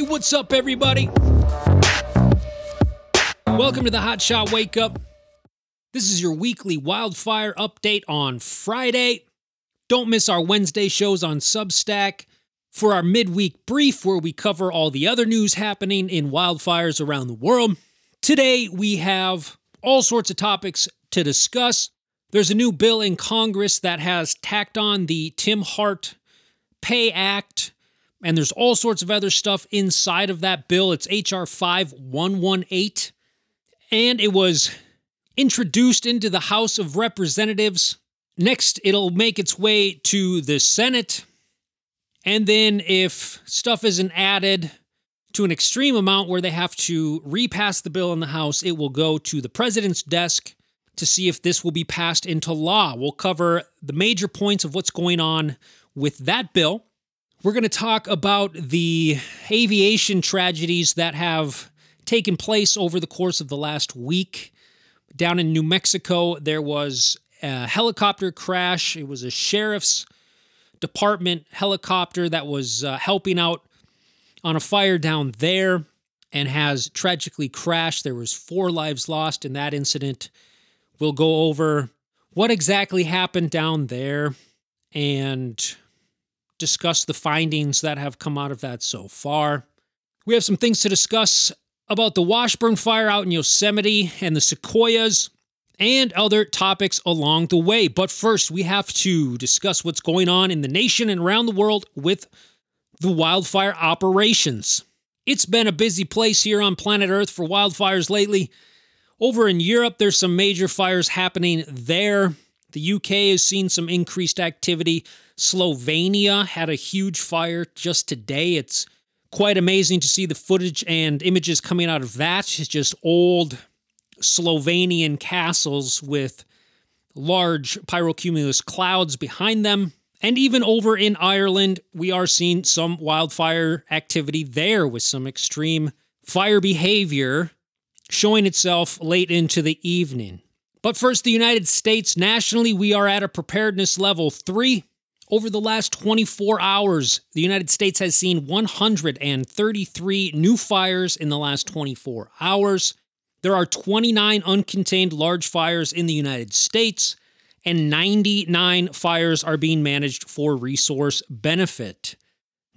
Hey, what's up, everybody? Welcome to the Hot Shot Wake Up. This is your weekly wildfire update on Friday. Don't miss our Wednesday shows on Substack for our midweek brief, where we cover all the other news happening in wildfires around the world. Today, we have all sorts of topics to discuss. There's a new bill in Congress that has tacked on the Tim Hart Pay Act, and there's all sorts of other stuff inside of that bill. It's H.R. 5118, and it was introduced into the House of Representatives. Next, it'll make its way to the Senate. And then, if stuff isn't added to an extreme amount where they have to repass the bill in the House, it will go to the president's desk to see if this will be passed into law. We'll cover the major points of what's going on with that bill. We're going to talk about the aviation tragedies that have taken place over the course of the last week. Down in New Mexico, there was a helicopter crash. It was a sheriff's department helicopter that was uh, helping out on a fire down there and has tragically crashed. There was four lives lost in that incident. We'll go over what exactly happened down there and discuss the findings that have come out of that so far. We have some things to discuss about the Washburn fire out in Yosemite and the sequoias and other topics along the way. But first, we have to discuss what's going on in the nation and around the world with the wildfire operations. It's been a busy place here on planet Earth for wildfires lately. Over in Europe, there's some major fires happening there. The UK has seen some increased activity. Slovenia had a huge fire just today. It's quite amazing to see the footage and images coming out of that. It's just old Slovenian castles with large pyrocumulus clouds behind them. And even over in Ireland, we are seeing some wildfire activity there with some extreme fire behavior showing itself late into the evening. But first, the United States. Nationally, we are at a preparedness level three. Over the last 24 hours, the United States has seen 133 new fires in the last 24 hours. There are 29 uncontained large fires in the United States, and 99 fires are being managed for resource benefit.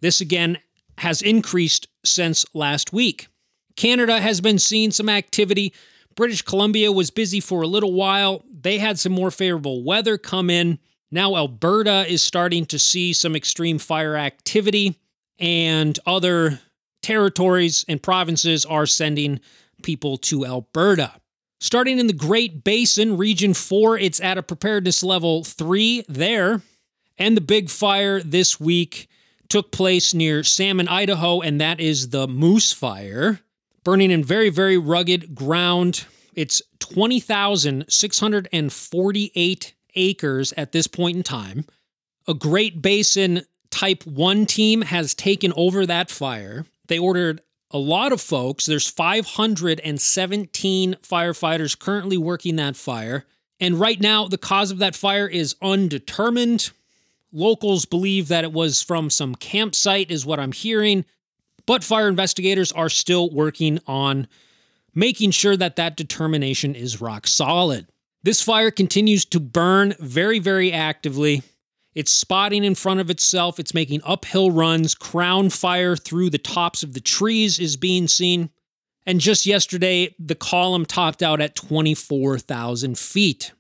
This again has increased since last week. Canada has been seeing some activity. British Columbia was busy for a little while. They had some more favorable weather come in. Now, Alberta is starting to see some extreme fire activity, and other territories and provinces are sending people to Alberta. Starting in the Great Basin, Region 4, it's at a preparedness level 3 there. And the big fire this week took place near Salmon, Idaho, and that is the Moose Fire burning in very, very rugged ground. It's 20,648 acres at this point in time. A Great Basin Type 1 team has taken over that fire. They ordered a lot of folks. There's 517 firefighters currently working that fire. And right now, the cause of that fire is undetermined. Locals believe that it was from some campsite, is what I'm hearing. But fire investigators are still working on making sure that that determination is rock solid. This fire continues to burn very, very actively. It's spotting in front of itself, it's making uphill runs. Crown fire through the tops of the trees is being seen. And just yesterday, the column topped out at 24,000 feet.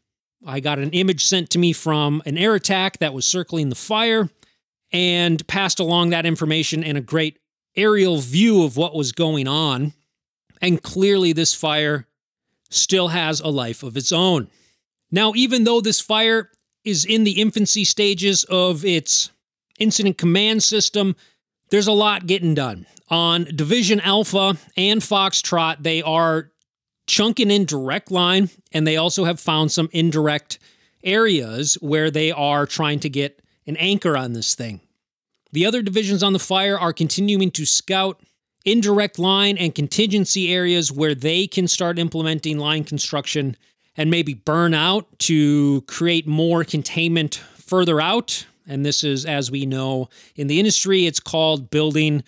I got an image sent to me from an air attack that was circling the fire and passed along that information and a great aerial view of what was going on. And clearly, this fire still has a life of its own. Now, even though this fire is in the infancy stages of its incident command system, there's a lot getting done. On Division Alpha and Foxtrot, they are chunking in direct line, and they also have found some indirect areas where they are trying to get an anchor on this thing. The other divisions on the fire are continuing to scout indirect line and contingency areas where they can start implementing line construction and maybe burn out to create more containment further out. And this is, as we know in the industry, it's called building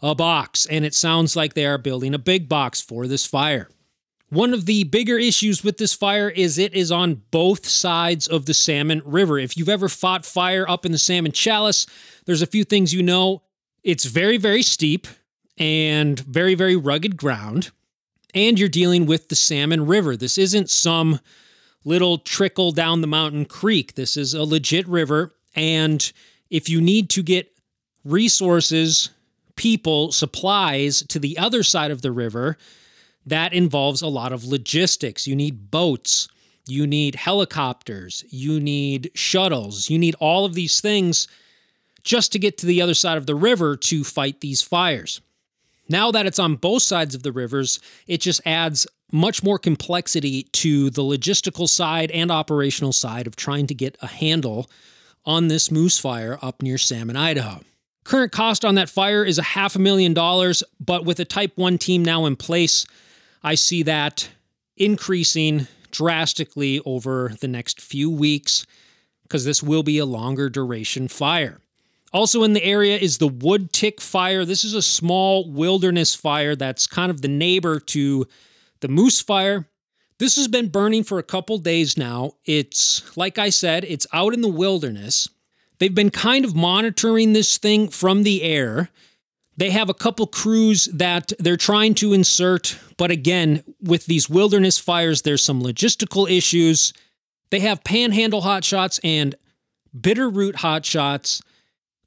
a box, and it sounds like they are building a big box for this fire. One of the bigger issues with this fire is it is on both sides of the Salmon River. If you've ever fought fire up in the Salmon Challis, there's a few things you know. It's very, very steep and very, very rugged ground. And you're dealing with the Salmon River. This isn't some little trickle down the mountain creek. This is a legit river. And if you need to get resources, people, supplies to the other side of the river, that involves a lot of logistics. You need boats, you need helicopters, you need shuttles, you need all of these things just to get to the other side of the river to fight these fires. Now that it's on both sides of the rivers, it just adds much more complexity to the logistical side and operational side of trying to get a handle on this moose fire up near Salmon, Idaho. Current cost on that fire is a half a million dollars, but with a Type 1 team now in place, I see that increasing drastically over the next few weeks because this will be a longer duration fire. Also in the area is the wood tick fire. This is a small wilderness fire that's kind of the neighbor to the moose fire. This has been burning for a couple days now. It's, like I said, it's out in the wilderness. They've been kind of monitoring this thing from the air. They have a couple crews that they're trying to insert, but again, with these wilderness fires, there's some logistical issues. They have panhandle hotshots and bitterroot hotshots,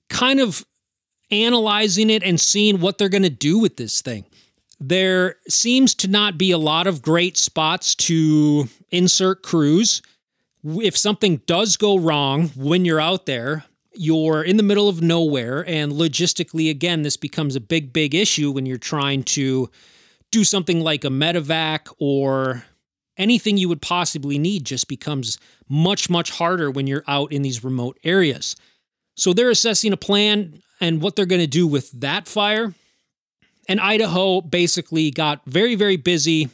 kind of analyzing it and seeing what they're going to do with this thing. There seems to not be a lot of great spots to insert crews. If something does go wrong when you're out there, you're in the middle of nowhere and logistically again this becomes a big big issue when you're trying to do something like a medevac or anything you would possibly need just becomes much much harder when you're out in these remote areas so they're assessing a plan and what they're going to do with that fire and idaho basically got very very busy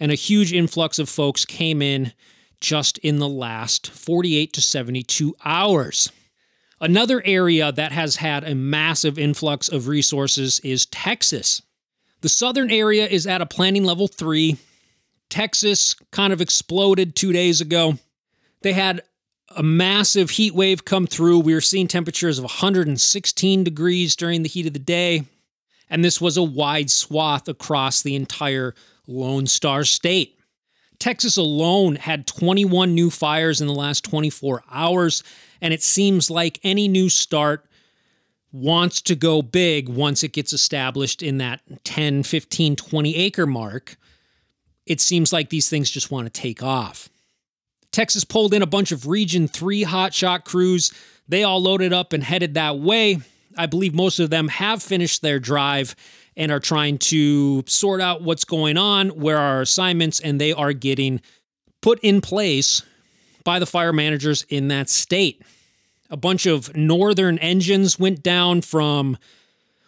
and a huge influx of folks came in just in the last 48 to 72 hours Another area that has had a massive influx of resources is Texas. The southern area is at a planning level three. Texas kind of exploded two days ago. They had a massive heat wave come through. We were seeing temperatures of 116 degrees during the heat of the day. And this was a wide swath across the entire Lone Star State. Texas alone had 21 new fires in the last 24 hours, and it seems like any new start wants to go big once it gets established in that 10, 15, 20 acre mark. It seems like these things just want to take off. Texas pulled in a bunch of Region 3 hotshot crews. They all loaded up and headed that way. I believe most of them have finished their drive and are trying to sort out what's going on, where our assignments, and they are getting put in place by the fire managers in that state. A bunch of northern engines went down from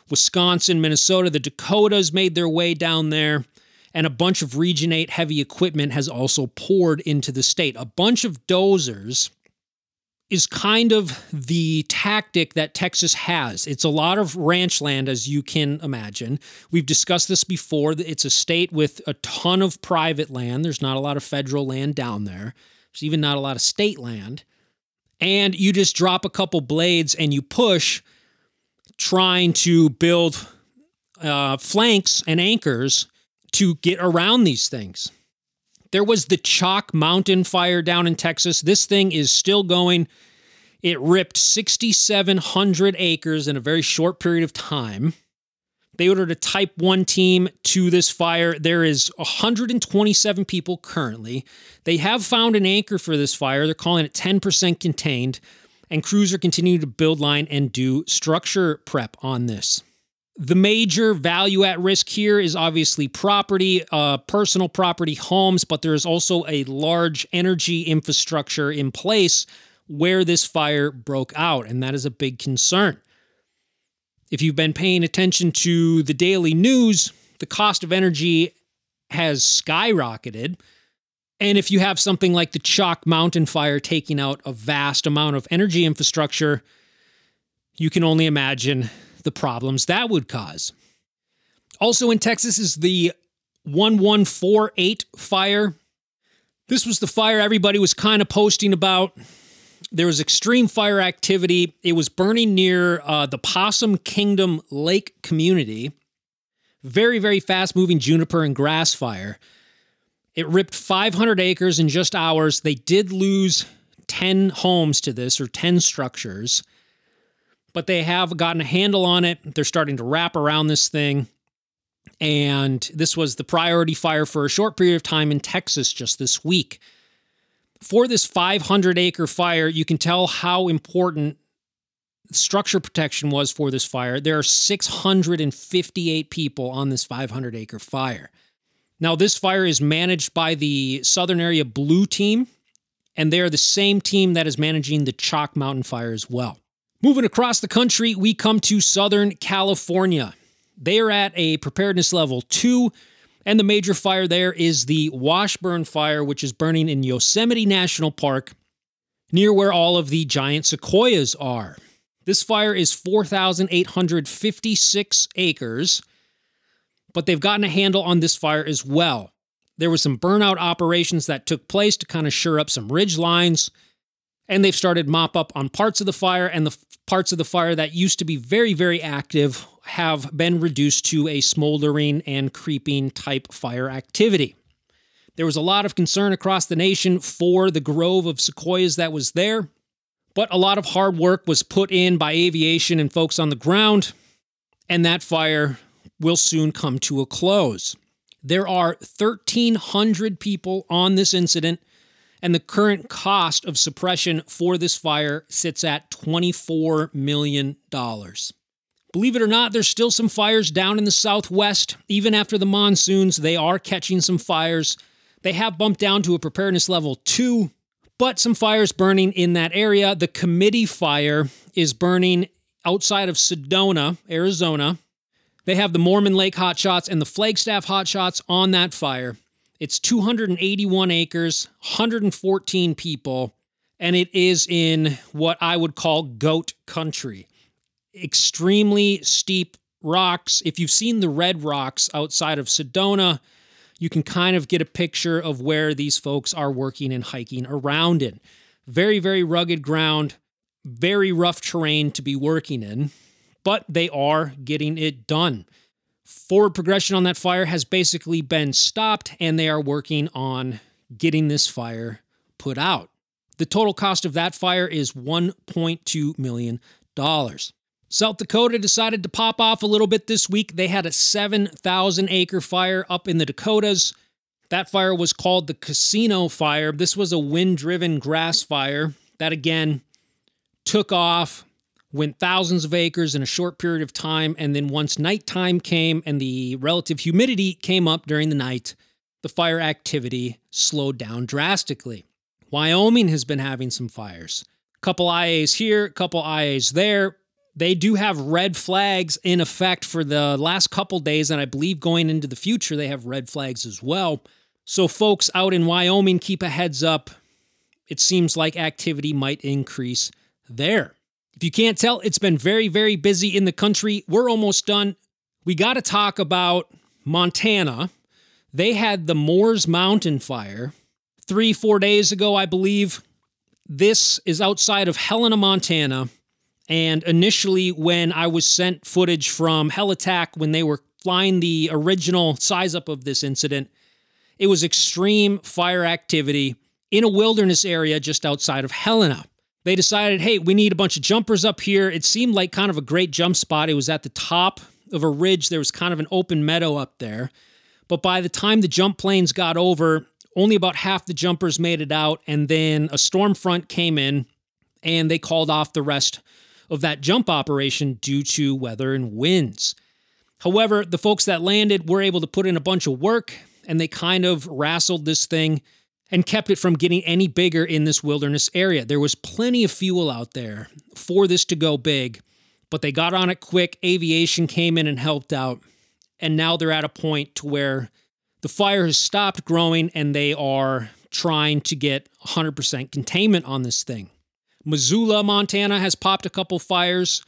Wisconsin, Minnesota. The Dakotas made their way down there. And a bunch of Region 8 heavy equipment has also poured into the state. A bunch of dozers is kind of the tactic that Texas has. It's a lot of ranch land, as you can imagine. We've discussed this before. It's a state with a ton of private land, there's not a lot of federal land down there. There's even not a lot of state land. And you just drop a couple blades and you push, trying to build uh, flanks and anchors to get around these things. There was the Chalk Mountain fire down in Texas. This thing is still going. It ripped 6,700 acres in a very short period of time. They ordered a Type 1 team to this fire. There is 127 people currently. They have found an anchor for this fire. They're calling it 10% contained, and crews are continuing to build line and do structure prep on this. The major value at risk here is obviously property, uh, personal property, homes, but there is also a large energy infrastructure in place where this fire broke out, and that is a big concern. If you've been paying attention to the daily news, the cost of energy has skyrocketed. And if you have something like the Chalk Mountain fire taking out a vast amount of energy infrastructure, you can only imagine the problems that would cause. Also in Texas is the 1148 fire. This was the fire everybody was kind of posting about. There was extreme fire activity. It was burning near uh, the Possum Kingdom Lake community. Very, very fast moving juniper and grass fire. It ripped 500 acres in just hours. They did lose 10 homes to this or 10 structures, but they have gotten a handle on it. They're starting to wrap around this thing. And this was the priority fire for a short period of time in Texas just this week. For this 500 acre fire, you can tell how important structure protection was for this fire. There are 658 people on this 500 acre fire. Now, this fire is managed by the Southern Area Blue Team, and they are the same team that is managing the Chalk Mountain fire as well. Moving across the country, we come to Southern California. They are at a preparedness level two, and the major fire there is the Washburn Fire, which is burning in Yosemite National Park, near where all of the giant sequoias are. This fire is 4,856 acres, but they've gotten a handle on this fire as well. There was some burnout operations that took place to kind of shore up some ridge lines, and they've started mop up on parts of the fire, and the parts of the fire that used to be very, very active have been reduced to a smoldering and creeping type fire activity. There was a lot of concern across the nation for the grove of sequoias that was there, but a lot of hard work was put in by aviation and folks on the ground, and that fire will soon come to a close. There are 1,300 people on this incident, and the current cost of suppression for this fire sits at $24 million. Believe it or not, there's still some fires down in the southwest. Even after the monsoons, they are catching some fires. They have bumped down to a preparedness level two, but some fires burning in that area. The committee fire is burning outside of Sedona, Arizona. They have the Mormon Lake hotshots and the Flagstaff hotshots on that fire. It's 281 acres, 114 people, and it is in what I would call goat country. Extremely steep rocks. If you've seen the red rocks outside of Sedona, you can kind of get a picture of where these folks are working and hiking around in. Very, very rugged ground, very rough terrain to be working in but they are getting it done. Forward progression on that fire has basically been stopped, and they are working on getting this fire put out. The total cost of that fire is $1.2 million. South Dakota decided to pop off a little bit this week. They had a 7,000 acre fire up in the Dakotas. That fire was called the Casino Fire. This was a wind driven grass fire that, again, took off, went thousands of acres in a short period of time. And then once nighttime came and the relative humidity came up during the night, the fire activity slowed down drastically. Wyoming has been having some fires. Couple IAs here, couple IAs there. They do have red flags in effect for the last couple days, and I believe going into the future, they have red flags as well. So, folks out in Wyoming, keep a heads up. It seems like activity might increase there. If you can't tell, it's been very, very busy in the country. We're almost done. We got to talk about Montana. They had the Moores Mountain fire three, four days ago, I believe. This is outside of Helena, Montana. And initially, when I was sent footage from Helitack when they were flying the original size up of this incident, it was extreme fire activity in a wilderness area just outside of Helena they decided, hey, we need a bunch of jumpers up here. It seemed like kind of a great jump spot. It was at the top of a ridge, there was kind of an open meadow up there. But by the time the jump planes got over, only about half the jumpers made it out. And then a storm front came in and they called off the rest of that jump operation due to weather and winds. However, the folks that landed were able to put in a bunch of work and they kind of rassled this thing and kept it from getting any bigger in this wilderness area. There was plenty of fuel out there for this to go big, but they got on it quick. Aviation came in and helped out. And now they're at a point to where the fire has stopped growing and they are trying to get 100% containment on this thing. Missoula, Montana has popped a couple fires.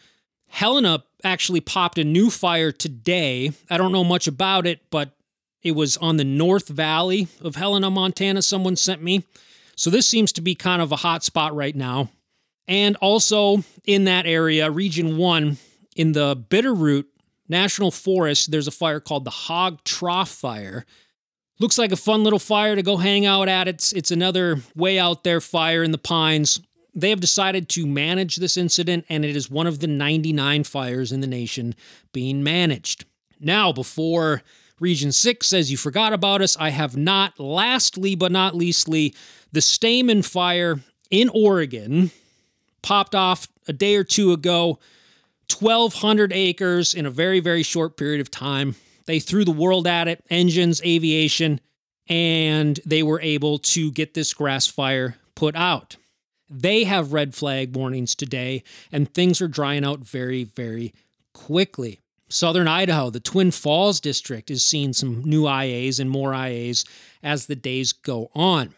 Helena actually popped a new fire today. I don't know much about it, but it was on the North Valley of Helena, Montana, someone sent me. So this seems to be kind of a hot spot right now. And also in that area, Region 1, in the Bitterroot National Forest, there's a fire called the Hog Trough Fire. Looks like a fun little fire to go hang out at. It's, it's another way out there fire in the pines. They have decided to manage this incident, and it is one of the 99 fires in the nation being managed. Now, before Region 6 says you forgot about us, I have not. Lastly, but not leastly, the Stayman fire in Oregon popped off a day or two ago. 1,200 acres in a very, very short period of time. They threw the world at it engines, aviation, and they were able to get this grass fire put out. They have red flag warnings today, and things are drying out very, very quickly. Southern Idaho, the Twin Falls district, is seeing some new IAs and more IAs as the days go on.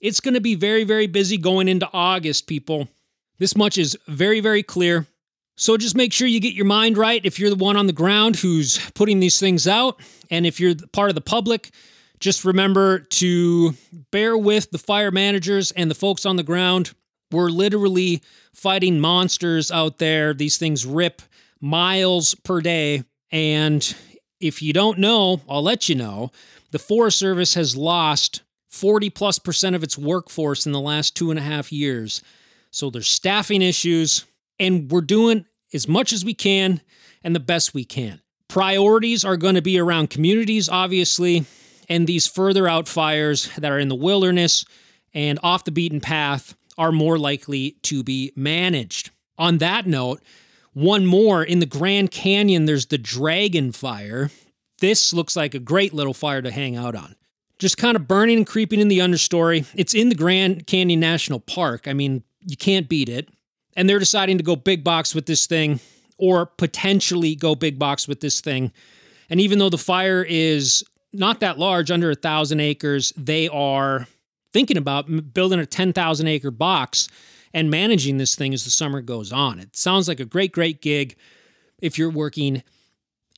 It's going to be very, very busy going into August, people. This much is very, very clear. So just make sure you get your mind right if you're the one on the ground who's putting these things out. And if you're part of the public, just remember to bear with the fire managers and the folks on the ground. We're literally fighting monsters out there. These things rip miles per day. And if you don't know, I'll let you know. The Forest Service has lost 40 plus percent of its workforce in the last two and a half years. So there's staffing issues, and we're doing as much as we can and the best we can. Priorities are going to be around communities, obviously, and these further out fires that are in the wilderness and off the beaten path are more likely to be managed. On that note, one more in the Grand Canyon, there's the Dragon Fire. This looks like a great little fire to hang out on. Just kind of burning and creeping in the understory. It's in the Grand Canyon National Park. I mean, you can't beat it. And they're deciding to go big box with this thing or potentially go big box with this thing. And even though the fire is not that large, under a thousand acres, they are thinking about building a 10,000 acre box and managing this thing as the summer goes on. It sounds like a great, great gig if you're working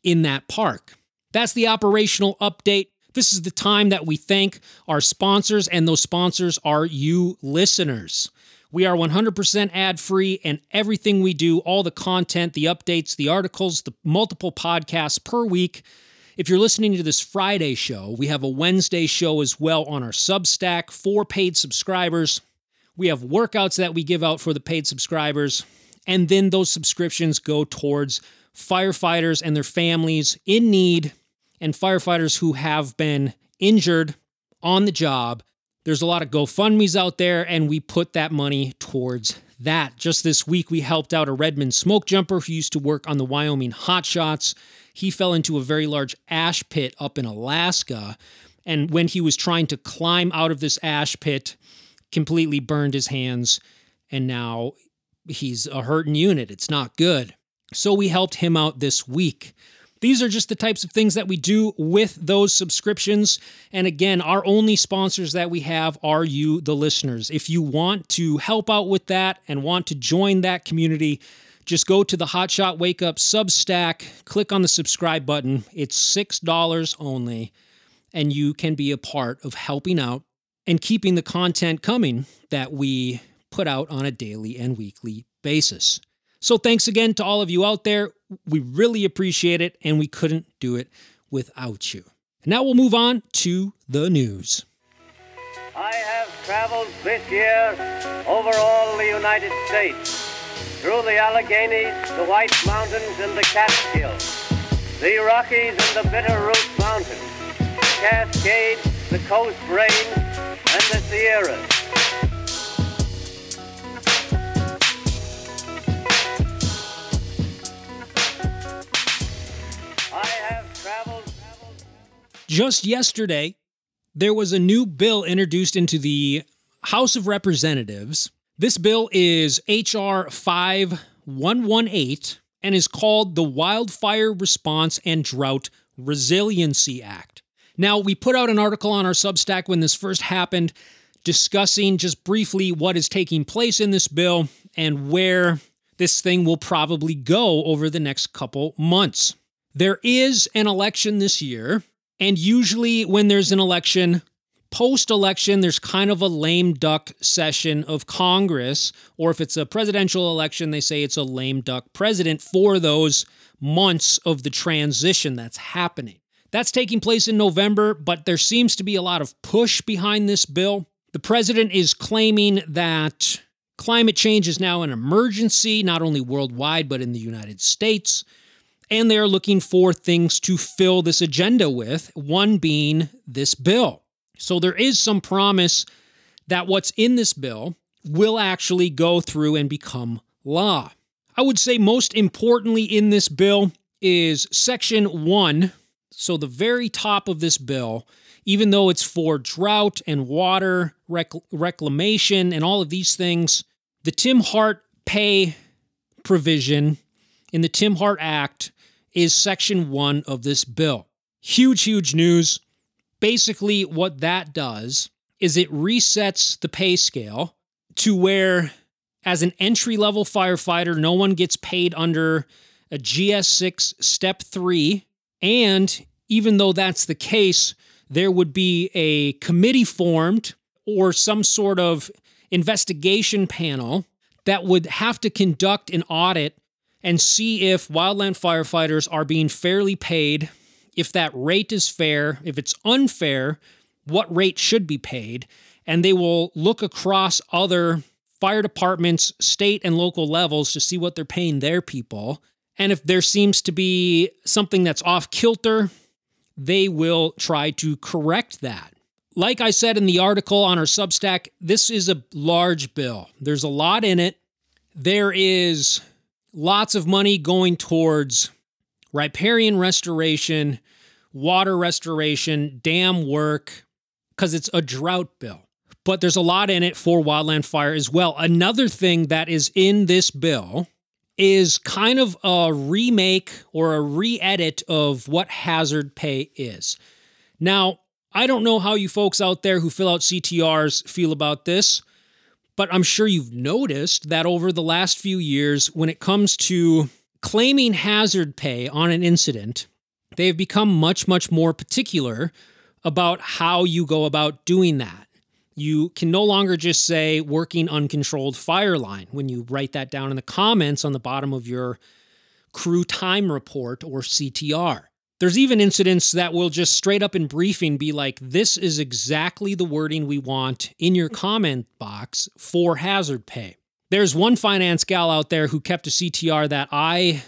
in that park. That's the operational update. This is the time that we thank our sponsors, and those sponsors are you listeners. We are 100% ad free, and everything we do, all the content, the updates, the articles, the multiple podcasts per week, if you're listening to this Friday show, we have a Wednesday show as well on our Substack for paid subscribers. We have workouts that we give out for the paid subscribers, and then those subscriptions go towards firefighters and their families in need and firefighters who have been injured on the job. There's a lot of GoFundMe's out there, and we put that money towards that. Just this week, we helped out a Redmond smoke jumper who used to work on the Wyoming Hot Shots. He fell into a very large ash pit up in Alaska. And when he was trying to climb out of this ash pit, completely burned his hands. And now he's a hurting unit. It's not good. So we helped him out this week. These are just the types of things that we do with those subscriptions. And again, our only sponsors that we have are you, the listeners. If you want to help out with that and want to join that community, just go to the Hotshot Wake Up Substack, click on the subscribe button. It's $6 only, and you can be a part of helping out and keeping the content coming that we put out on a daily and weekly basis. So, thanks again to all of you out there. We really appreciate it, and we couldn't do it without you. Now we'll move on to the news. I have traveled this year over all the United States, through the Alleghenies, the White Mountains, and the Catskills, the Rockies and the Bitterroot Mountains, the Cascades, the Coast Range, and the Sierras. Just yesterday, there was a new bill introduced into the House of Representatives. This bill is H.R. 5118 and is called the Wildfire Response and Drought Resiliency Act. Now, we put out an article on our Substack when this first happened discussing just briefly what is taking place in this bill and where this thing will probably go over the next couple months. There is an election this year, and usually when there's an election, post election, there's kind of a lame duck session of Congress, or if it's a presidential election, they say it's a lame duck president for those months of the transition that's happening. That's taking place in November, but there seems to be a lot of push behind this bill. The president is claiming that climate change is now an emergency, not only worldwide, but in the United States. And they're looking for things to fill this agenda with, one being this bill. So there is some promise that what's in this bill will actually go through and become law. I would say most importantly in this bill is Section 1. So the very top of this bill, even though it's for drought and water rec- reclamation and all of these things, the Tim Hart pay provision in the Tim Hart Act is Section 1 of this bill. Huge, huge news. Basically, what that does is it resets the pay scale to where, as an entry level firefighter, no one gets paid under a GS6 Step 3. And even though that's the case, there would be a committee formed or some sort of investigation panel that would have to conduct an audit and see if wildland firefighters are being fairly paid if that rate is fair, if it's unfair, what rate should be paid. And they will look across other fire departments, state and local levels to see what they're paying their people. And if there seems to be something that's off kilter, they will try to correct that. Like I said in the article on our Substack, this is a large bill. There's a lot in it. There is lots of money going towards riparian restoration, water restoration, dam work, because it's a drought bill. But there's a lot in it for wildland fire as well. Another thing that is in this bill is kind of a remake or a re edit of what hazard pay is. Now, I don't know how you folks out there who fill out CTRs feel about this, but I'm sure you've noticed that over the last few years, when it comes to claiming hazard pay on an incident, they have become much, much more particular about how you go about doing that. You can no longer just say working uncontrolled fire line when you write that down in the comments on the bottom of your crew time report or CTR. There's even incidents that will just straight up in briefing be like, this is exactly the wording we want in your comment box for hazard pay. There's one finance gal out there who kept a CTR that I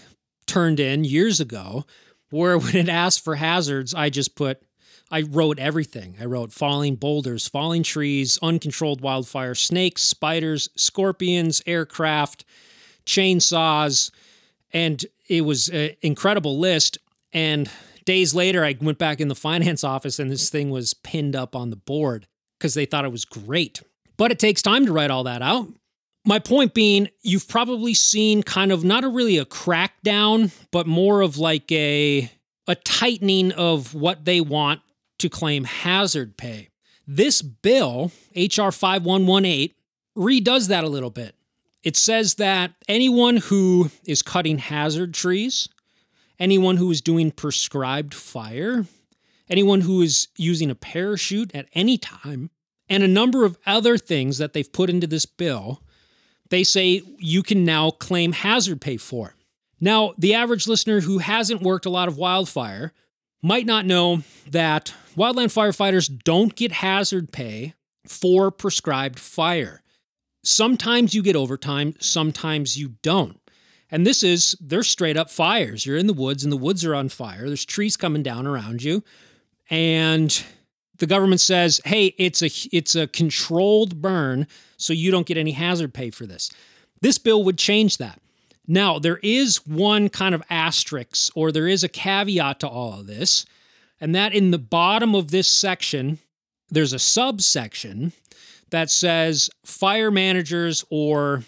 turned in years ago, where when it asked for hazards, I just put, I wrote everything. I wrote falling boulders, falling trees, uncontrolled wildfire, snakes, spiders, scorpions, aircraft, chainsaws, and it was an incredible list. And days later, I went back in the finance office and this thing was pinned up on the board because they thought it was great. But it takes time to write all that out. My point being, you've probably seen kind of not a really a crackdown, but more of like a a tightening of what they want to claim hazard pay. This bill, HR 5118, redoes that a little bit. It says that anyone who is cutting hazard trees, anyone who is doing prescribed fire, anyone who is using a parachute at any time, and a number of other things that they've put into this bill they say you can now claim hazard pay for. Now, the average listener who hasn't worked a lot of wildfire might not know that wildland firefighters don't get hazard pay for prescribed fire. Sometimes you get overtime, sometimes you don't. And this is, they're straight up fires. You're in the woods and the woods are on fire. There's trees coming down around you. And the government says, "Hey, it's a it's a controlled burn, so you don't get any hazard pay for this." This bill would change that. Now, there is one kind of asterisk or there is a caveat to all of this, and that in the bottom of this section, there's a subsection that says fire managers or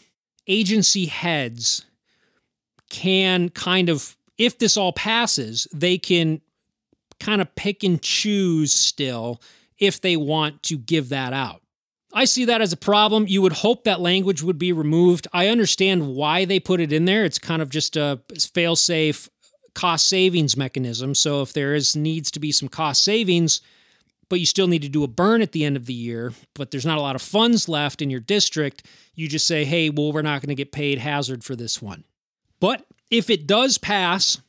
agency heads can kind of if this all passes, they can kind of pick and choose still if they want to give that out. I see that as a problem. You would hope that language would be removed. I understand why they put it in there. It's kind of just a fail safe cost savings mechanism. So if there is needs to be some cost savings, but you still need to do a burn at the end of the year, but there's not a lot of funds left in your district, you just say, hey, well, we're not going to get paid hazard for this one. But if it does pass,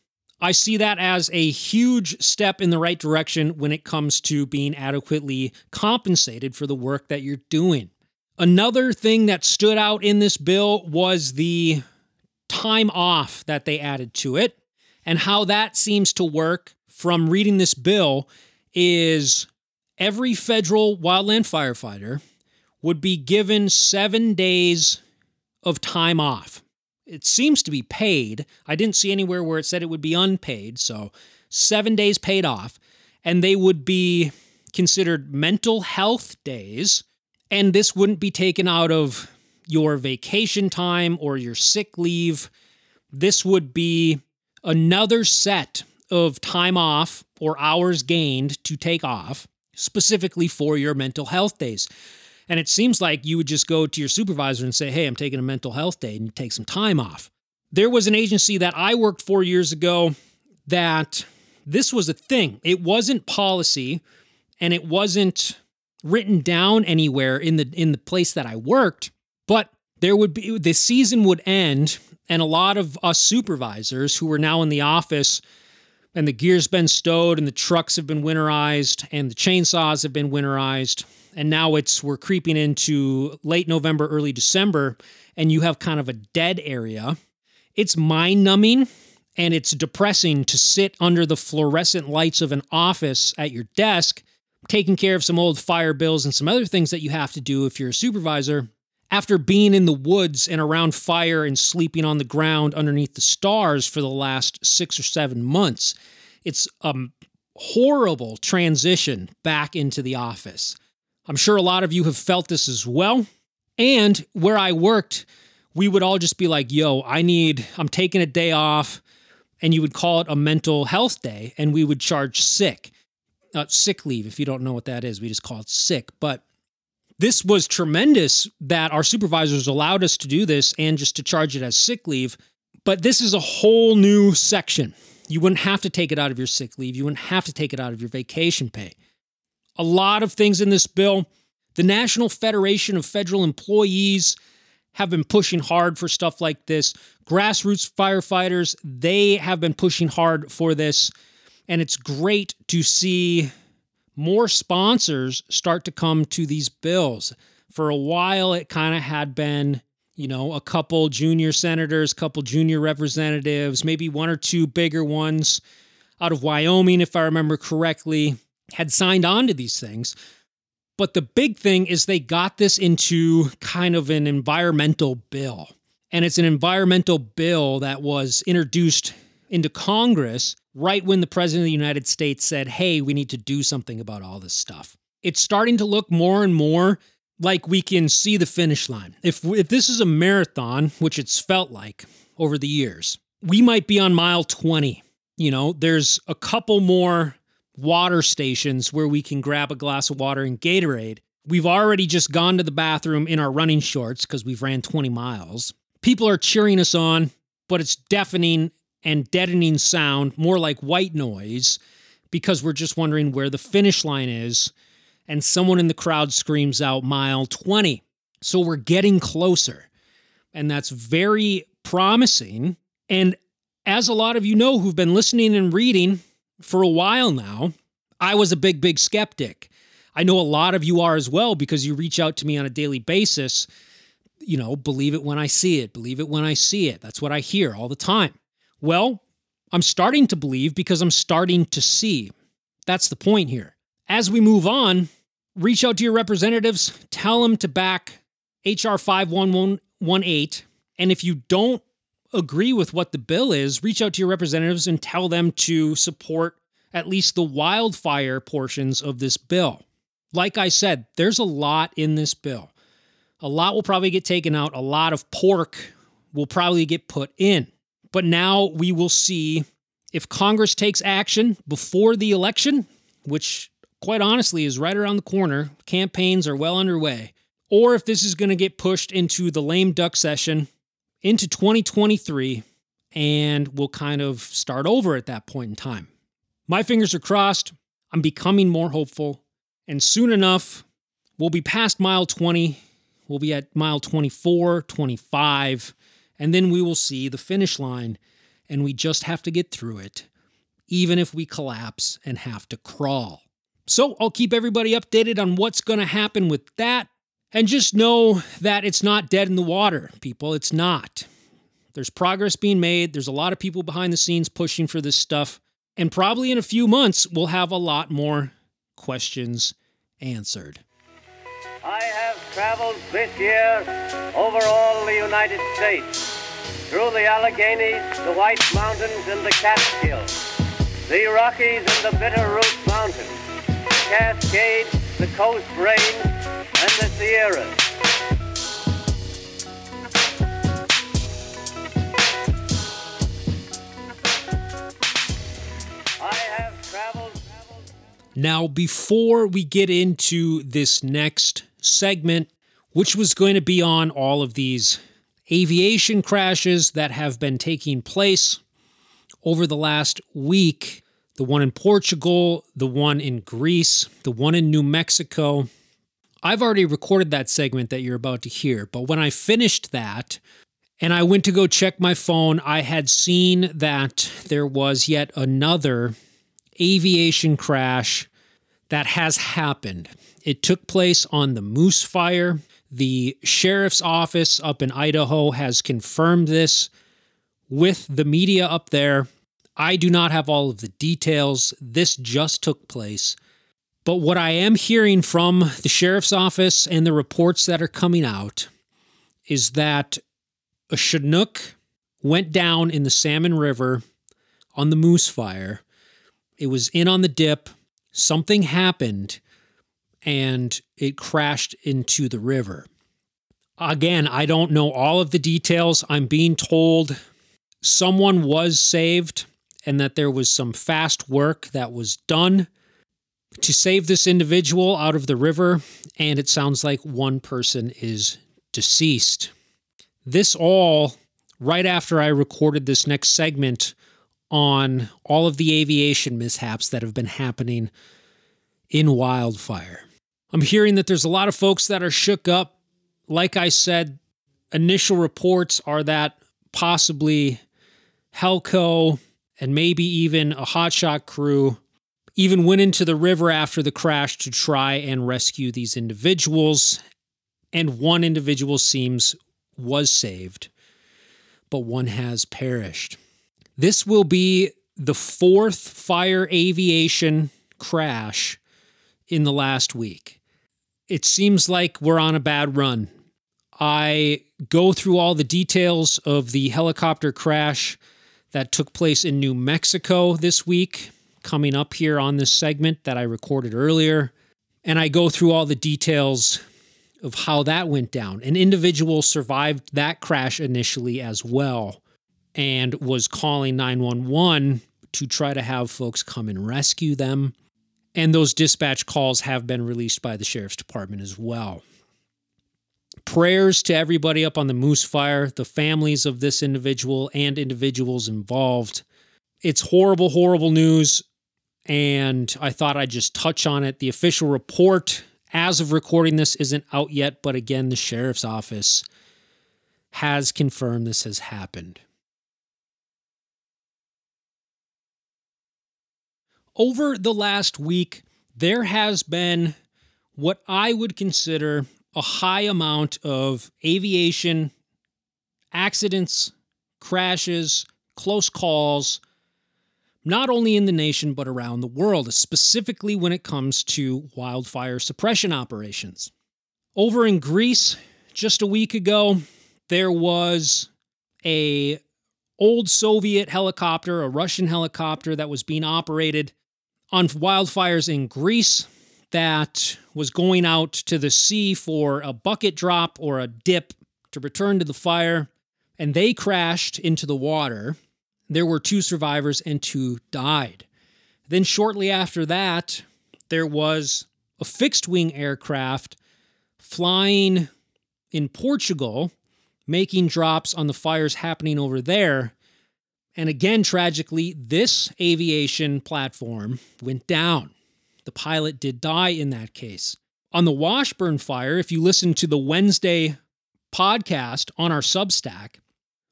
I see that as a huge step in the right direction when it comes to being adequately compensated for the work that you're doing. Another thing that stood out in this bill was the time off that they added to it. And how that seems to work from reading this bill is every federal wildland firefighter would be given seven days of time off it seems to be paid. I didn't see anywhere where it said it would be unpaid. So, seven days paid off. And they would be considered mental health days. And this wouldn't be taken out of your vacation time or your sick leave. This would be another set of time off or hours gained to take off specifically for your mental health days. And it seems like you would just go to your supervisor and say, Hey, I'm taking a mental health day and take some time off. There was an agency that I worked for years ago that this was a thing. It wasn't policy and it wasn't written down anywhere in the in the place that I worked, but there would be the season would end and a lot of us supervisors who were now in the office and the gear's been stowed and the trucks have been winterized and the chainsaws have been winterized and now it's we're creeping into late November, early December, and you have kind of a dead area. It's mind numbing and it's depressing to sit under the fluorescent lights of an office at your desk, taking care of some old fire bills and some other things that you have to do if you're a supervisor. After being in the woods and around fire and sleeping on the ground underneath the stars for the last six or seven months, it's a horrible transition back into the office. I'm sure a lot of you have felt this as well. And where I worked, we would all just be like, yo, I need, I'm taking a day off. And you would call it a mental health day, and we would charge sick, uh, sick leave. If you don't know what that is, we just call it sick. But this was tremendous that our supervisors allowed us to do this and just to charge it as sick leave. But this is a whole new section. You wouldn't have to take it out of your sick leave. You wouldn't have to take it out of your vacation pay a lot of things in this bill. The National Federation of Federal Employees have been pushing hard for stuff like this. Grassroots firefighters, they have been pushing hard for this. And it's great to see more sponsors start to come to these bills. For a while, it kind of had been, you know, a couple junior senators, a couple junior representatives, maybe one or two bigger ones out of Wyoming, if I remember correctly had signed on to these things. But the big thing is they got this into kind of an environmental bill. And it's an environmental bill that was introduced into Congress right when the President of the United States said, hey, we need to do something about all this stuff. It's starting to look more and more like we can see the finish line. If, if this is a marathon, which it's felt like over the years, we might be on mile 20. You know, there's a couple more water stations where we can grab a glass of water and Gatorade. We've already just gone to the bathroom in our running shorts because we've ran 20 miles. People are cheering us on, but it's deafening and deadening sound, more like white noise, because we're just wondering where the finish line is. And someone in the crowd screams out mile 20. So we're getting closer. And that's very promising. And as a lot of you know who've been listening and reading, for a while now, I was a big, big skeptic. I know a lot of you are as well because you reach out to me on a daily basis. You know, believe it when I see it, believe it when I see it. That's what I hear all the time. Well, I'm starting to believe because I'm starting to see. That's the point here. As we move on, reach out to your representatives, tell them to back HR 5118. And if you don't agree with what the bill is, reach out to your representatives and tell them to support at least the wildfire portions of this bill. Like I said, there's a lot in this bill. A lot will probably get taken out, a lot of pork will probably get put in. But now we will see if Congress takes action before the election, which quite honestly is right around the corner, campaigns are well underway. or if this is going to get pushed into the lame duck session into 2023 and we'll kind of start over at that point in time. My fingers are crossed. I'm becoming more hopeful. And soon enough, we'll be past mile 20. We'll be at mile 24, 25, and then we will see the finish line. And we just have to get through it, even if we collapse and have to crawl. So I'll keep everybody updated on what's going to happen with that. And just know that it's not dead in the water, people. It's not. There's progress being made. There's a lot of people behind the scenes pushing for this stuff. And probably in a few months, we'll have a lot more questions answered. I have traveled this year over all the United States, through the Alleghenies, the White Mountains, and the Catskills, the Rockies and the Bitterroot Mountains, the Cascades, the Coast Range, and the Sierras. Now, before we get into this next segment, which was going to be on all of these aviation crashes that have been taking place over the last week the one in Portugal, the one in Greece, the one in New Mexico. I've already recorded that segment that you're about to hear, but when I finished that, and I went to go check my phone, I had seen that there was yet another aviation crash that has happened. It took place on the Moose Fire. The sheriff's office up in Idaho has confirmed this with the media up there. I do not have all of the details. This just took place. But what I am hearing from the sheriff's office and the reports that are coming out is that a Chinook went down in the Salmon River on the Moose Fire. It was in on the dip. Something happened and it crashed into the river. Again, I don't know all of the details. I'm being told someone was saved and that there was some fast work that was done to save this individual out of the river, and it sounds like one person is deceased. This all right after I recorded this next segment on all of the aviation mishaps that have been happening in wildfire. I'm hearing that there's a lot of folks that are shook up. Like I said, initial reports are that possibly Helco and maybe even a hotshot crew even went into the river after the crash to try and rescue these individuals. And one individual seems was saved, but one has perished. This will be the fourth fire aviation crash in the last week. It seems like we're on a bad run. I go through all the details of the helicopter crash that took place in New Mexico this week, coming up here on this segment that I recorded earlier. And I go through all the details of how that went down. An individual survived that crash initially as well and was calling 911 to try to have folks come and rescue them. And those dispatch calls have been released by the sheriff's department as well. Prayers to everybody up on the Moose Fire, the families of this individual and individuals involved. It's horrible, horrible news. And I thought I'd just touch on it. The official report, as of recording this, isn't out yet. But again, the sheriff's office has confirmed this has happened. Over the last week, there has been what I would consider a high amount of aviation accidents, crashes, close calls, not only in the nation but around the world, specifically when it comes to wildfire suppression operations. Over in Greece, just a week ago, there was a old Soviet helicopter, a Russian helicopter that was being operated on wildfires in Greece that was going out to the sea for a bucket drop or a dip to return to the fire, and they crashed into the water. There were two survivors, and two died. Then, shortly after that, there was a fixed wing aircraft flying in Portugal, making drops on the fires happening over there. And again, tragically, this aviation platform went down. The pilot did die in that case. On the Washburn fire, if you listen to the Wednesday podcast on our Substack,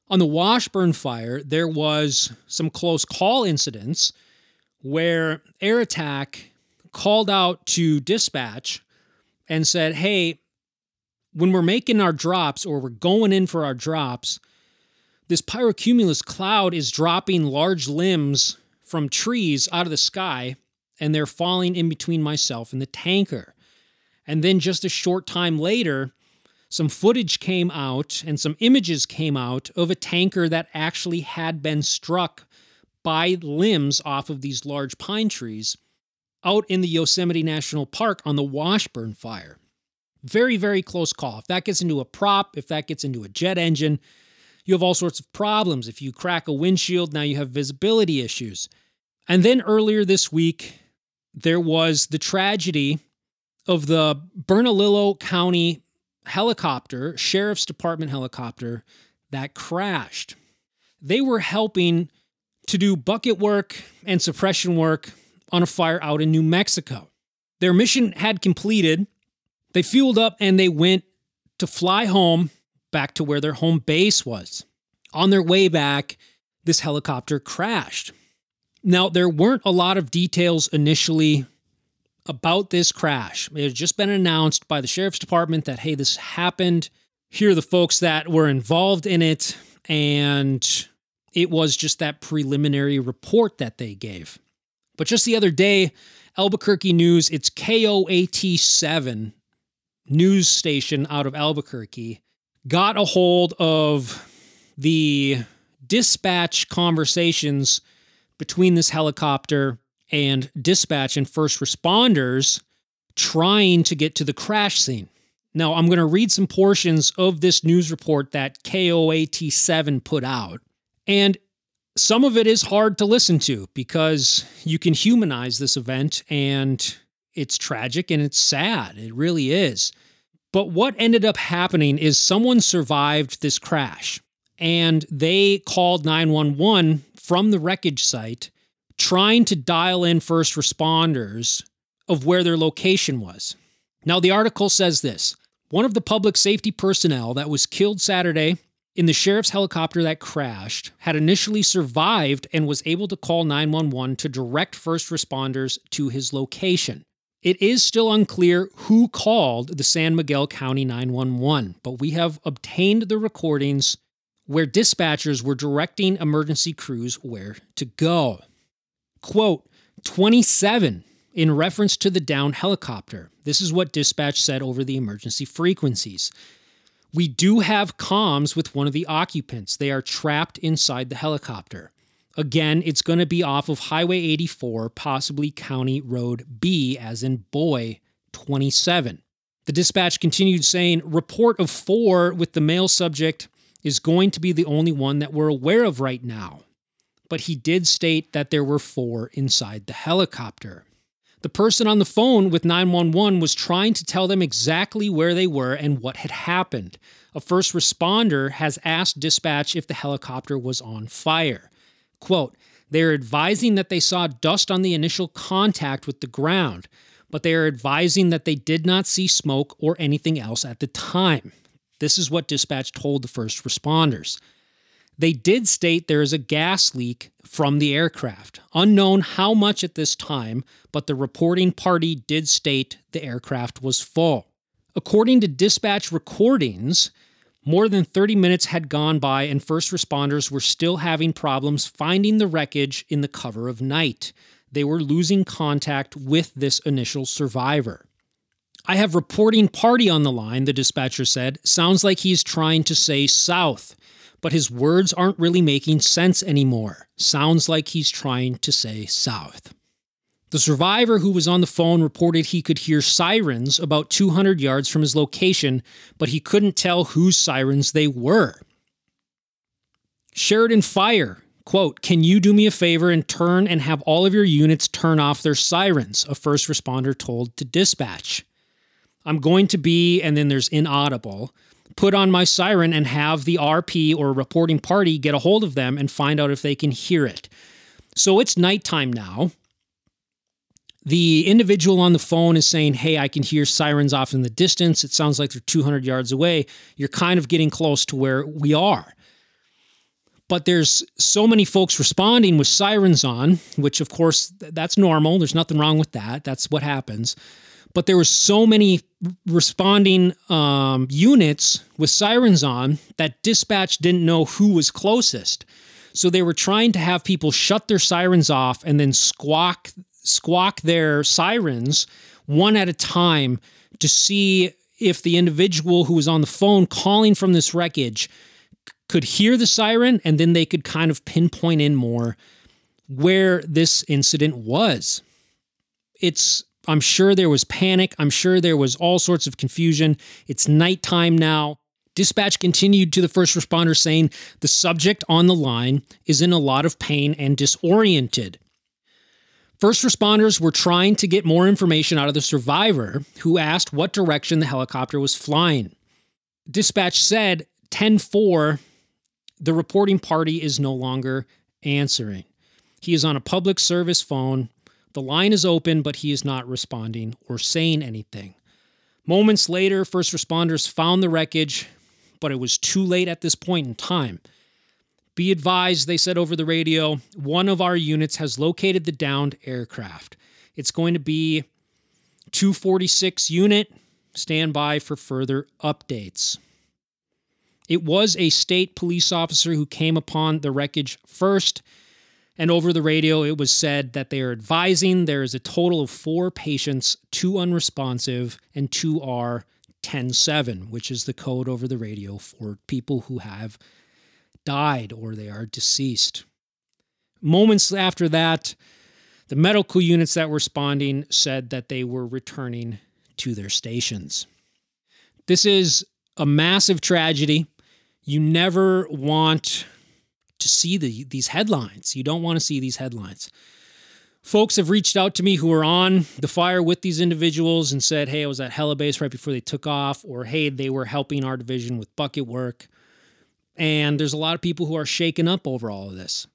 on the Washburn fire, there was some close call incidents where Air Attack called out to dispatch and said, Hey, when we're making our drops or we're going in for our drops, this pyrocumulus cloud is dropping large limbs from trees out of the sky and they're falling in between myself and the tanker. And then just a short time later, some footage came out and some images came out of a tanker that actually had been struck by limbs off of these large pine trees out in the Yosemite National Park on the Washburn fire. Very, very close call. If that gets into a prop, if that gets into a jet engine, you have all sorts of problems. If you crack a windshield, now you have visibility issues. And then earlier this week, there was the tragedy of the Bernalillo County helicopter, Sheriff's Department helicopter, that crashed. They were helping to do bucket work and suppression work on a fire out in New Mexico. Their mission had completed, they fueled up and they went to fly home back to where their home base was. On their way back, this helicopter crashed. Now, there weren't a lot of details initially about this crash. It had just been announced by the sheriff's department that, hey, this happened. Here are the folks that were involved in it. And it was just that preliminary report that they gave. But just the other day, Albuquerque News, it's KOAT 7 news station out of Albuquerque got a hold of the dispatch conversations between this helicopter and dispatch and first responders trying to get to the crash scene. Now, I'm going to read some portions of this news report that KOAT 7 put out. And some of it is hard to listen to because you can humanize this event and it's tragic and it's sad. It really is. But what ended up happening is someone survived this crash and they called 911 from the wreckage site trying to dial in first responders of where their location was. Now, the article says this one of the public safety personnel that was killed Saturday in the sheriff's helicopter that crashed had initially survived and was able to call 911 to direct first responders to his location. It is still unclear who called the San Miguel County 911, but we have obtained the recordings where dispatchers were directing emergency crews where to go. Quote 27 in reference to the down helicopter. This is what dispatch said over the emergency frequencies. We do have comms with one of the occupants. They are trapped inside the helicopter. Again, it's going to be off of Highway 84, possibly County Road B, as in boy 27. The dispatch continued saying, Report of four with the male subject is going to be the only one that we're aware of right now. But he did state that there were four inside the helicopter. The person on the phone with 911 was trying to tell them exactly where they were and what had happened. A first responder has asked dispatch if the helicopter was on fire. Quote, they are advising that they saw dust on the initial contact with the ground, but they are advising that they did not see smoke or anything else at the time. This is what dispatch told the first responders. They did state there is a gas leak from the aircraft. Unknown how much at this time, but the reporting party did state the aircraft was full. According to dispatch recordings, more than 30 minutes had gone by, and first responders were still having problems finding the wreckage in the cover of night. They were losing contact with this initial survivor. I have reporting party on the line, the dispatcher said. Sounds like he's trying to say south, but his words aren't really making sense anymore. Sounds like he's trying to say south. The survivor who was on the phone reported he could hear sirens about 200 yards from his location, but he couldn't tell whose sirens they were. Sheridan Fire, quote, Can you do me a favor and turn and have all of your units turn off their sirens? A first responder told to dispatch. I'm going to be, and then there's inaudible, put on my siren and have the RP or reporting party get a hold of them and find out if they can hear it. So it's nighttime now. The individual on the phone is saying, Hey, I can hear sirens off in the distance. It sounds like they're 200 yards away. You're kind of getting close to where we are. But there's so many folks responding with sirens on, which of course that's normal. There's nothing wrong with that. That's what happens. But there were so many responding um, units with sirens on that dispatch didn't know who was closest. So they were trying to have people shut their sirens off and then squawk squawk their sirens one at a time to see if the individual who was on the phone calling from this wreckage could hear the siren and then they could kind of pinpoint in more where this incident was. It's I'm sure there was panic. I'm sure there was all sorts of confusion. It's nighttime now. Dispatch continued to the first responder saying the subject on the line is in a lot of pain and disoriented. First responders were trying to get more information out of the survivor, who asked what direction the helicopter was flying. Dispatch said 10 4, the reporting party is no longer answering. He is on a public service phone. The line is open, but he is not responding or saying anything. Moments later, first responders found the wreckage, but it was too late at this point in time. Be advised, they said over the radio, one of our units has located the downed aircraft. It's going to be 246 unit. Stand by for further updates. It was a state police officer who came upon the wreckage first, and over the radio, it was said that they are advising there is a total of four patients, two unresponsive, and two are 10-7, which is the code over the radio for people who have died or they are deceased. Moments after that, the medical units that were responding said that they were returning to their stations. This is a massive tragedy. You never want to see the, these headlines. You don't want to see these headlines. Folks have reached out to me who are on the fire with these individuals and said, Hey, I was at Helibase right before they took off, or Hey, they were helping our division with bucket work. And there's a lot of people who are shaken up over all of this.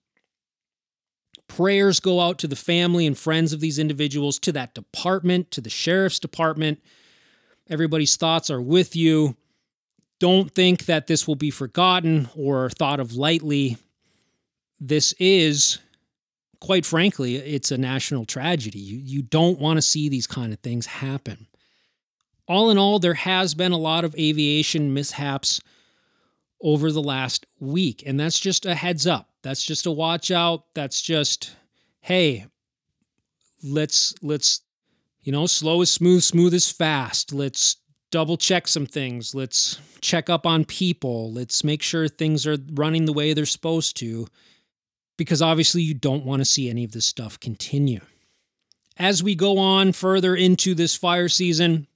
Prayers go out to the family and friends of these individuals, to that department, to the sheriff's department. Everybody's thoughts are with you. Don't think that this will be forgotten or thought of lightly. This is, quite frankly, it's a national tragedy. You, you don't want to see these kind of things happen. All in all, there has been a lot of aviation mishaps over the last week. And that's just a heads up. That's just a watch out. That's just, hey, let's, let's, you know, slow is smooth, smooth is fast. Let's double check some things. Let's check up on people. Let's make sure things are running the way they're supposed to. Because obviously, you don't want to see any of this stuff continue. As we go on further into this fire season,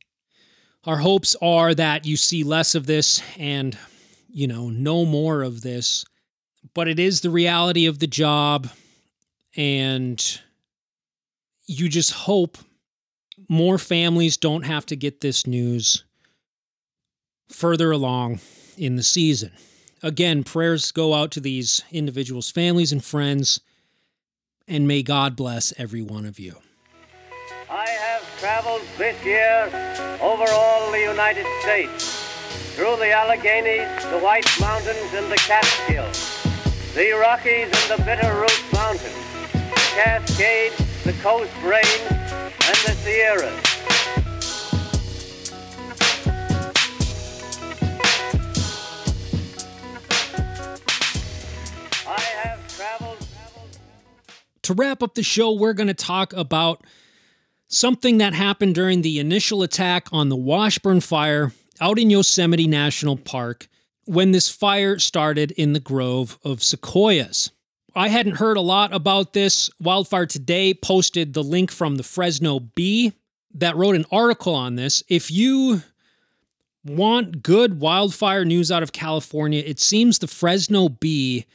our hopes are that you see less of this and you know, no more of this. But it is the reality of the job. And you just hope more families don't have to get this news further along in the season. Again, prayers go out to these individuals' families and friends, and may God bless every one of you. I have traveled this year over all the United States through the Alleghenies, the White Mountains, and the Catskills, the Rockies and the Bitterroot Mountains, the Cascades, the Coast Range, and the Sierras. To wrap up the show, we're going to talk about something that happened during the initial attack on the Washburn Fire out in Yosemite National Park when this fire started in the grove of sequoias. I hadn't heard a lot about this. Wildfire Today posted the link from the Fresno Bee that wrote an article on this. If you want good wildfire news out of California, it seems the Fresno Bee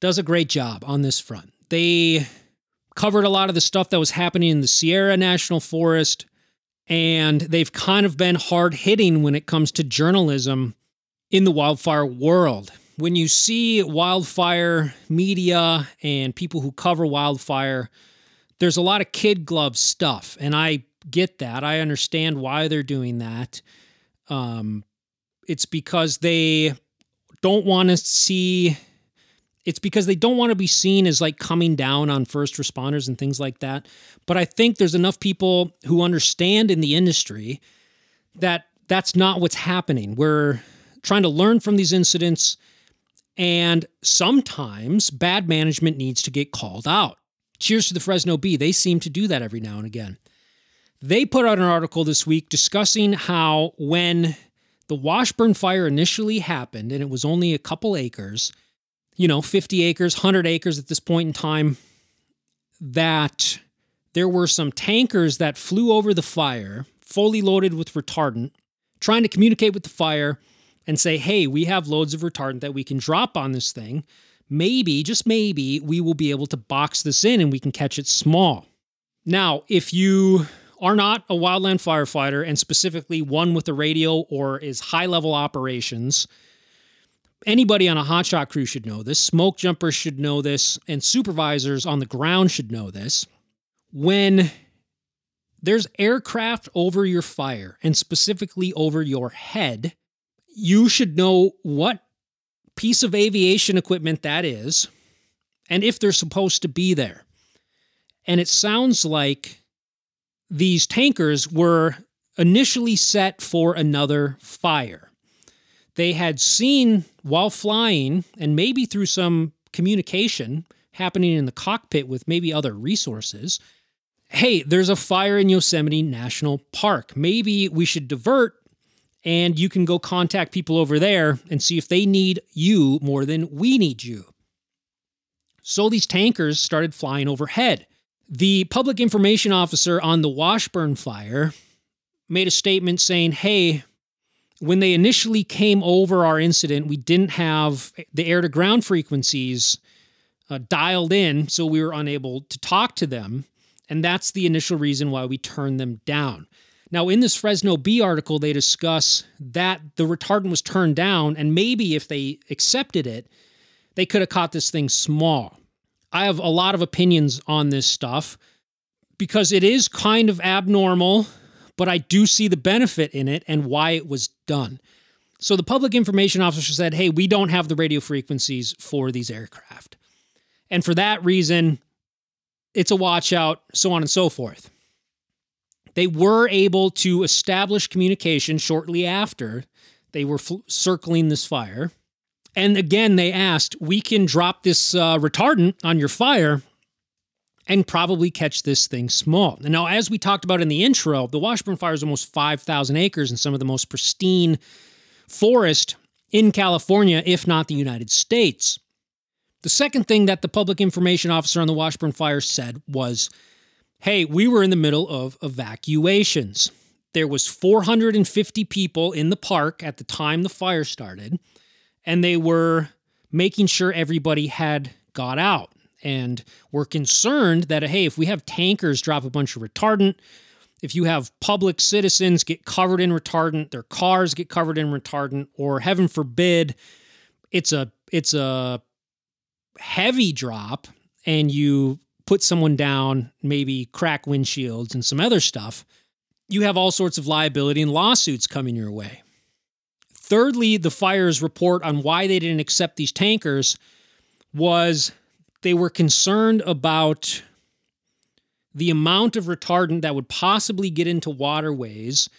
does a great job on this front. They covered a lot of the stuff that was happening in the Sierra National Forest, And they've kind of been hard hitting when it comes to journalism in the wildfire world. When you see wildfire media and people who cover wildfire, there's a lot of kid glove stuff. And I get that. I understand why they're doing that. Um, it's because they don't want to see it's because they don't want to be seen as like coming down on first responders and things like that. But I think there's enough people who understand in the industry that that's not what's happening. We're trying to learn from these incidents, and sometimes bad management needs to get called out. Cheers to the Fresno Bee. They seem to do that every now and again. They put out an article this week discussing how when the Washburn fire initially happened, and it was only a couple acres, you know, 50 acres, 100 acres at this point in time, that there were some tankers that flew over the fire, fully loaded with retardant, trying to communicate with the fire and say, hey, we have loads of retardant that we can drop on this thing. Maybe, just maybe, we will be able to box this in and we can catch it small. Now, if you are not a wildland firefighter and specifically one with a radio or is high level operations, anybody on a hotshot crew should know this. Smoke jumpers should know this, and supervisors on the ground should know this. When there's aircraft over your fire, and specifically over your head, you should know what piece of aviation equipment that is, and if they're supposed to be there. And it sounds like these tankers were initially set for another fire they had seen while flying and maybe through some communication happening in the cockpit with maybe other resources hey, there's a fire in Yosemite National Park. Maybe we should divert and you can go contact people over there and see if they need you more than we need you. So these tankers started flying overhead. The public information officer on the Washburn fire made a statement saying, hey, when they initially came over our incident, we didn't have the air to ground frequencies uh, dialed in, so we were unable to talk to them. And that's the initial reason why we turned them down. Now, in this Fresno Bee article, they discuss that the retardant was turned down, and maybe if they accepted it, they could have caught this thing small. I have a lot of opinions on this stuff because it is kind of abnormal but I do see the benefit in it and why it was done. So the public information officer said, hey, we don't have the radio frequencies for these aircraft. And for that reason, it's a watch out, so on and so forth. They were able to establish communication shortly after they were fl- circling this fire. And again, they asked, we can drop this uh, retardant on your fire and probably catch this thing small. Now, as we talked about in the intro, the Washburn Fire is almost 5,000 acres and some of the most pristine forest in California, if not the United States. The second thing that the public information officer on the Washburn Fire said was, "Hey, we were in the middle of evacuations. There was 450 people in the park at the time the fire started, and they were making sure everybody had got out and we're concerned that hey, if we have tankers drop a bunch of retardant, if you have public citizens get covered in retardant, their cars get covered in retardant, or heaven forbid, it's a it's a heavy drop and you put someone down, maybe crack windshields and some other stuff, you have all sorts of liability and lawsuits coming your way. Thirdly, the fire's report on why they didn't accept these tankers was they were concerned about the amount of retardant that would possibly get into waterways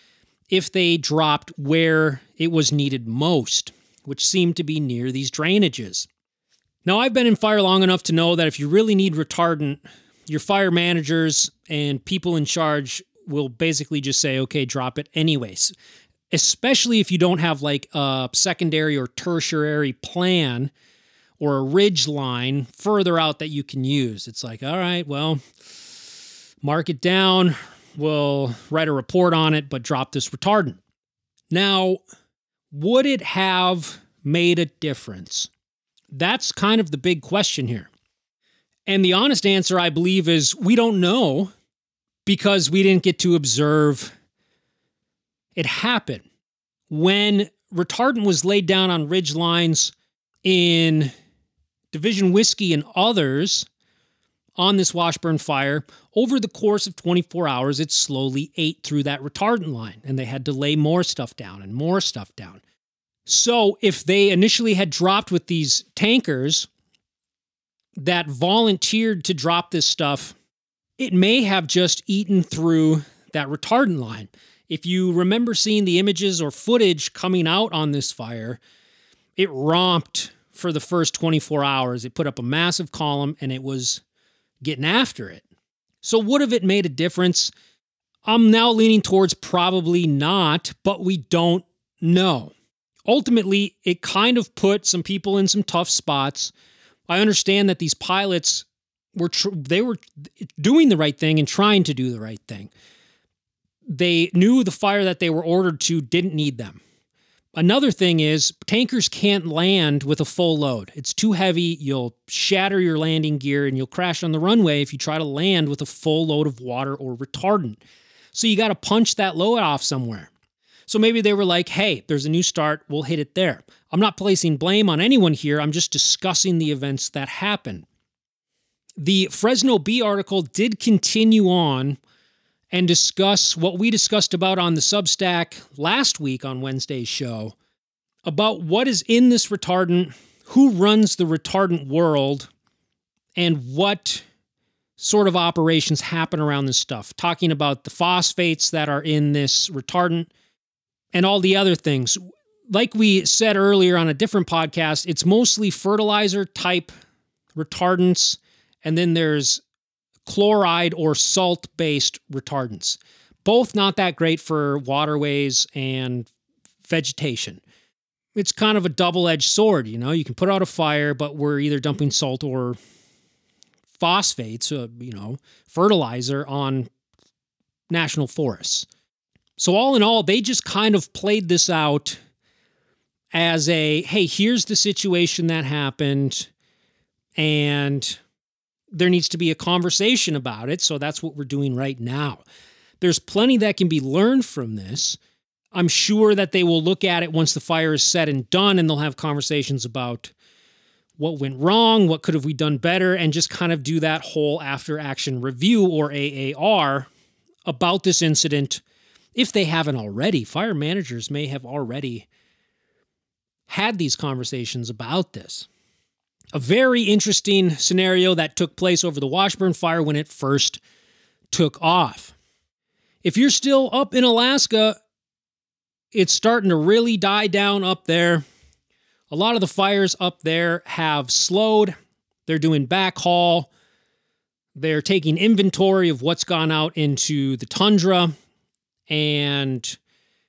if they dropped where it was needed most, which seemed to be near these drainages. Now, I've been in fire long enough to know that if you really need retardant, your fire managers and people in charge will basically just say, okay, drop it anyways. Especially if you don't have like a secondary or tertiary plan or a ridge line further out that you can use. It's like, all right, well, mark it down. We'll write a report on it, but drop this retardant. Now, would it have made a difference? That's kind of the big question here. And the honest answer, I believe, is we don't know because we didn't get to observe It happen. when retardant was laid down on ridge lines in Division Whiskey and others on this Washburn fire. Over the course of 24 hours, it slowly ate through that retardant line, and they had to lay more stuff down and more stuff down. So, if they initially had dropped with these tankers that volunteered to drop this stuff, it may have just eaten through that retardant line. If you remember seeing the images or footage coming out on this fire, it romped for the first 24 hours. It put up a massive column and it was getting after it. So, would have it made a difference? I'm now leaning towards probably not, but we don't know. Ultimately, it kind of put some people in some tough spots. I understand that these pilots were tr- they were doing the right thing and trying to do the right thing they knew the fire that they were ordered to didn't need them. Another thing is tankers can't land with a full load. It's too heavy. You'll shatter your landing gear and you'll crash on the runway if you try to land with a full load of water or retardant. So you got to punch that load off somewhere. So maybe they were like, hey, there's a new start. We'll hit it there. I'm not placing blame on anyone here. I'm just discussing the events that happened. The Fresno Bee article did continue on and discuss what we discussed about on the Substack last week on Wednesday's show about what is in this retardant, who runs the retardant world, and what sort of operations happen around this stuff. Talking about the phosphates that are in this retardant and all the other things. Like we said earlier on a different podcast, it's mostly fertilizer type retardants. And then there's chloride or salt based retardants. Both not that great for waterways and vegetation. It's kind of a double edged sword, you know. You can put out a fire, but we're either dumping salt or phosphates, uh, you know, fertilizer on national forests. So, all in all, they just kind of played this out as a hey, here's the situation that happened, and there needs to be a conversation about it. So that's what we're doing right now. There's plenty that can be learned from this. I'm sure that they will look at it once the fire is set and done, and they'll have conversations about what went wrong, what could have we done better, and just kind of do that whole after action review or AAR about this incident if they haven't already. Fire managers may have already had these conversations about this a very interesting scenario that took place over the Washburn fire when it first took off. If you're still up in Alaska, it's starting to really die down up there. A lot of the fires up there have slowed. They're doing backhaul. They're taking inventory of what's gone out into the tundra and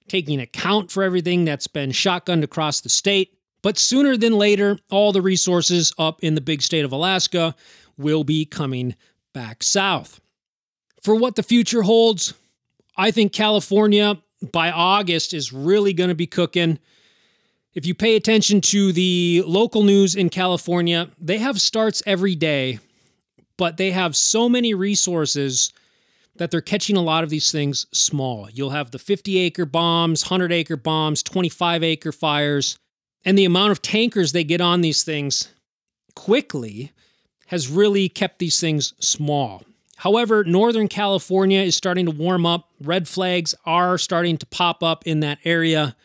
taking account for everything that's been shotgunned across the state. But sooner than later, all the resources up in the big state of Alaska will be coming back south. For what the future holds, I think California by August is really going to be cooking. If you pay attention to the local news in California, they have starts every day, but they have so many resources that they're catching a lot of these things small. You'll have the 50 acre bombs, 100 acre bombs, 25 acre fires. And the amount of tankers they get on these things quickly has really kept these things small. However, Northern California is starting to warm up. Red flags are starting to pop up in that area.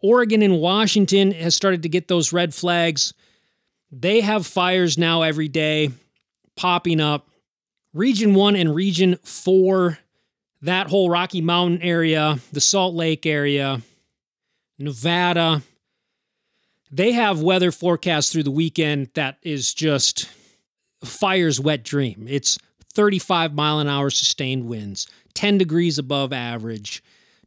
Oregon and Washington has started to get those red flags. They have fires now every day popping up. Region 1 and Region 4, that whole Rocky Mountain area, the Salt Lake area, Nevada, they have weather forecasts through the weekend that is just fire's wet dream. It's 35 mile an hour sustained winds, 10 degrees above average,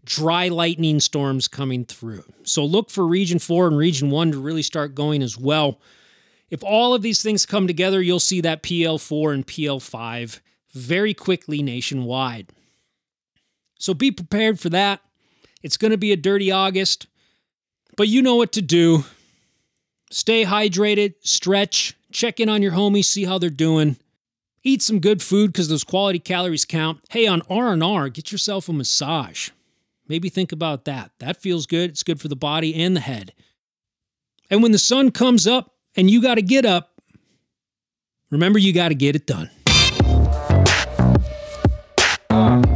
dry lightning storms coming through. So look for Region 4 and Region 1 to really start going as well. If all of these things come together, you'll see that PL4 and PL5 very quickly nationwide. So be prepared for that. It's going to be a dirty August, but you know what to do stay hydrated, stretch, check in on your homies, see how they're doing. Eat some good food because those quality calories count. Hey, on R&R, get yourself a massage. Maybe think about that. That feels good. It's good for the body and the head. And when the sun comes up and you got to get up, remember you got to get it done. Uh.